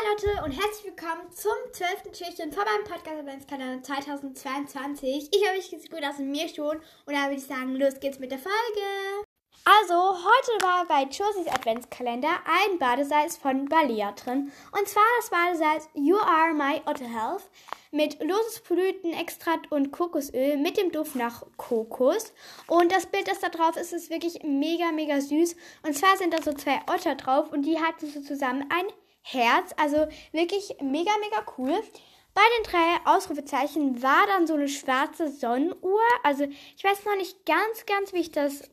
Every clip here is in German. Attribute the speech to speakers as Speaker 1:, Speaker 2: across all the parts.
Speaker 1: Hi Leute und herzlich willkommen zum 12. Türchen von meinem Podcast Adventskalender 2022. Ich hoffe, ich geht's gut aus und mir schon. Und dann würde ich sagen, los geht's mit der Folge. Also, heute war bei Josies Adventskalender ein Badesalz von Balea drin. Und zwar das Badesalz You Are My Otter Health mit Lotusblütenextrakt und Kokosöl mit dem Duft nach Kokos. Und das Bild, das da drauf ist, ist wirklich mega, mega süß. Und zwar sind da so zwei Otter drauf und die halten so zusammen ein Herz. Also wirklich mega, mega cool. Bei den drei Ausrufezeichen war dann so eine schwarze Sonnenuhr. Also ich weiß noch nicht ganz, ganz, wie ich das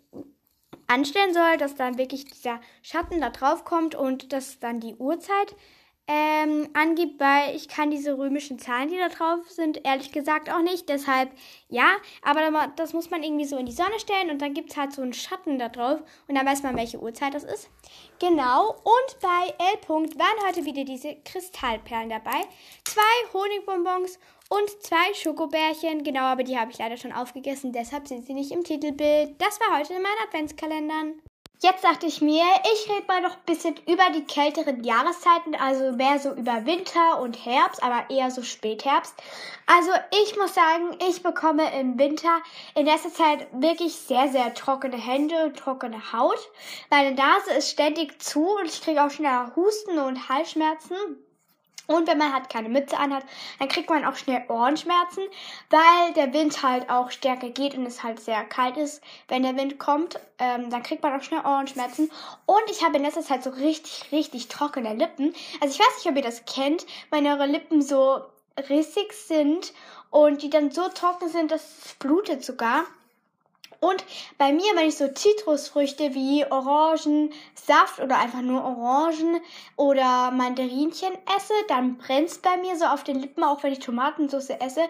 Speaker 1: anstellen soll, dass dann wirklich dieser Schatten da drauf kommt und dass dann die Uhrzeit ähm, angibt, weil ich kann diese römischen Zahlen, die da drauf sind, ehrlich gesagt auch nicht. Deshalb ja, aber das muss man irgendwie so in die Sonne stellen und dann gibt es halt so einen Schatten da drauf und dann weiß man, welche Uhrzeit das ist. Genau, und bei L. -Punkt waren heute wieder diese Kristallperlen dabei. Zwei Honigbonbons und zwei Schokobärchen. Genau, aber die habe ich leider schon aufgegessen, deshalb sind sie nicht im Titelbild. Das war heute in meinen Adventskalendern. Jetzt dachte ich mir, ich rede mal noch ein bisschen über die kälteren Jahreszeiten, also mehr so über Winter und Herbst, aber eher so Spätherbst. Also ich muss sagen, ich bekomme im Winter in letzter Zeit wirklich sehr, sehr trockene Hände und trockene Haut. Meine Nase ist ständig zu und ich kriege auch schnell Husten und Halsschmerzen. Und wenn man halt keine Mütze anhat, dann kriegt man auch schnell Ohrenschmerzen, weil der Wind halt auch stärker geht und es halt sehr kalt ist. Wenn der Wind kommt, ähm, dann kriegt man auch schnell Ohrenschmerzen. Und ich habe in letzter Zeit so richtig, richtig trockene Lippen. Also ich weiß nicht, ob ihr das kennt, wenn eure Lippen so rissig sind und die dann so trocken sind, dass es blutet sogar. Und bei mir, wenn ich so Zitrusfrüchte wie Orangensaft oder einfach nur Orangen oder Mandarinchen esse, dann brennt es bei mir so auf den Lippen, auch wenn ich Tomatensauce esse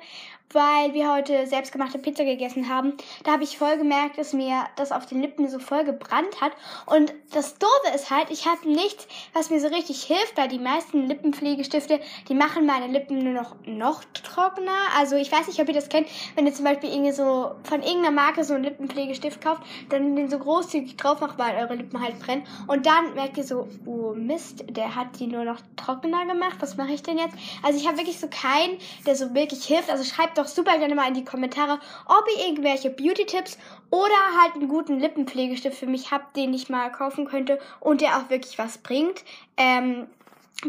Speaker 1: weil wir heute selbstgemachte Pizza gegessen haben. Da habe ich voll gemerkt, dass mir das auf den Lippen so voll gebrannt hat. Und das Doofe ist halt, ich habe nichts, was mir so richtig hilft, weil die meisten Lippenpflegestifte, die machen meine Lippen nur noch, noch trockener. Also ich weiß nicht, ob ihr das kennt, wenn ihr zum Beispiel irgendwie so von irgendeiner Marke so einen Lippenpflegestift kauft, dann den so großzügig drauf macht, weil eure Lippen halt brennen. Und dann merkt ihr so, oh Mist, der hat die nur noch trockener gemacht. Was mache ich denn jetzt? Also ich habe wirklich so keinen, der so wirklich hilft. Also schreibt doch super gerne mal in die Kommentare, ob ihr irgendwelche Beauty-Tipps oder halt einen guten Lippenpflegestift für mich habt, den ich mal kaufen könnte und der auch wirklich was bringt. Ähm,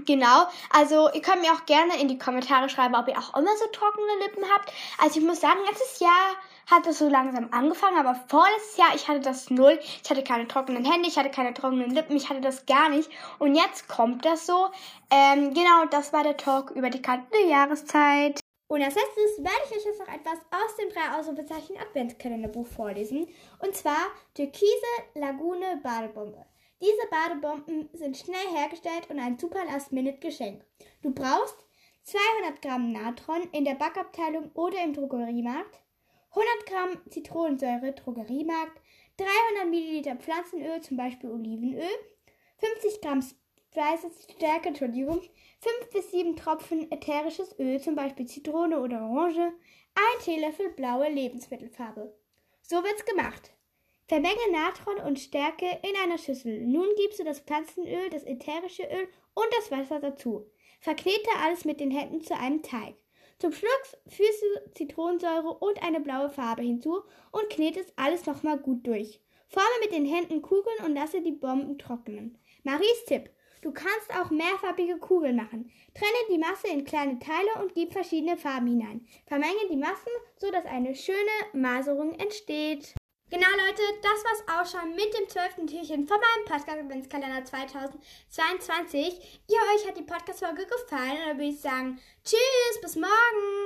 Speaker 1: Genau, also ihr könnt mir auch gerne in die Kommentare schreiben, ob ihr auch immer so trockene Lippen habt. Also ich muss sagen, letztes Jahr hat es so langsam angefangen, aber vorletztes Jahr, ich hatte das null. Ich hatte keine trockenen Hände, ich hatte keine trockenen Lippen, ich hatte das gar nicht. Und jetzt kommt das so. Ähm, genau, das war der Talk über die kalte Jahreszeit. Und als letztes werde ich euch jetzt noch etwas aus dem drei Ausrufezeichen Adventskalenderbuch vorlesen. Und zwar Türkise Lagune Badebombe. Diese Badebomben sind schnell hergestellt und ein super Last-Minute-Geschenk. Du brauchst 200 Gramm Natron in der Backabteilung oder im Drogeriemarkt, 100 Gramm Zitronensäure Drogeriemarkt, 300 Milliliter Pflanzenöl, zum Beispiel Olivenöl, 50 Gramm Speisestärke, Entschuldigung, 5 bis 7 Tropfen ätherisches Öl, zum Beispiel Zitrone oder Orange, ein Teelöffel blaue Lebensmittelfarbe. So wird's gemacht. Vermenge Natron und Stärke in einer Schüssel. Nun gibst du das Pflanzenöl, das ätherische Öl und das Wasser dazu. Verknete alles mit den Händen zu einem Teig. Zum Schluss fügst du Zitronensäure und eine blaue Farbe hinzu und knetest alles nochmal gut durch. Forme mit den Händen Kugeln und lasse die Bomben trocknen. Maries Tipp. Du kannst auch mehrfarbige Kugeln machen. Trenne die Masse in kleine Teile und gib verschiedene Farben hinein. Vermenge die Massen, sodass eine schöne Maserung entsteht. Genau, Leute, das war's auch schon mit dem 12. Türchen von meinem Podcast-Adventskalender 2022. Ihr euch hat die Podcast-Folge gefallen, dann würde ich sagen, tschüss, bis morgen!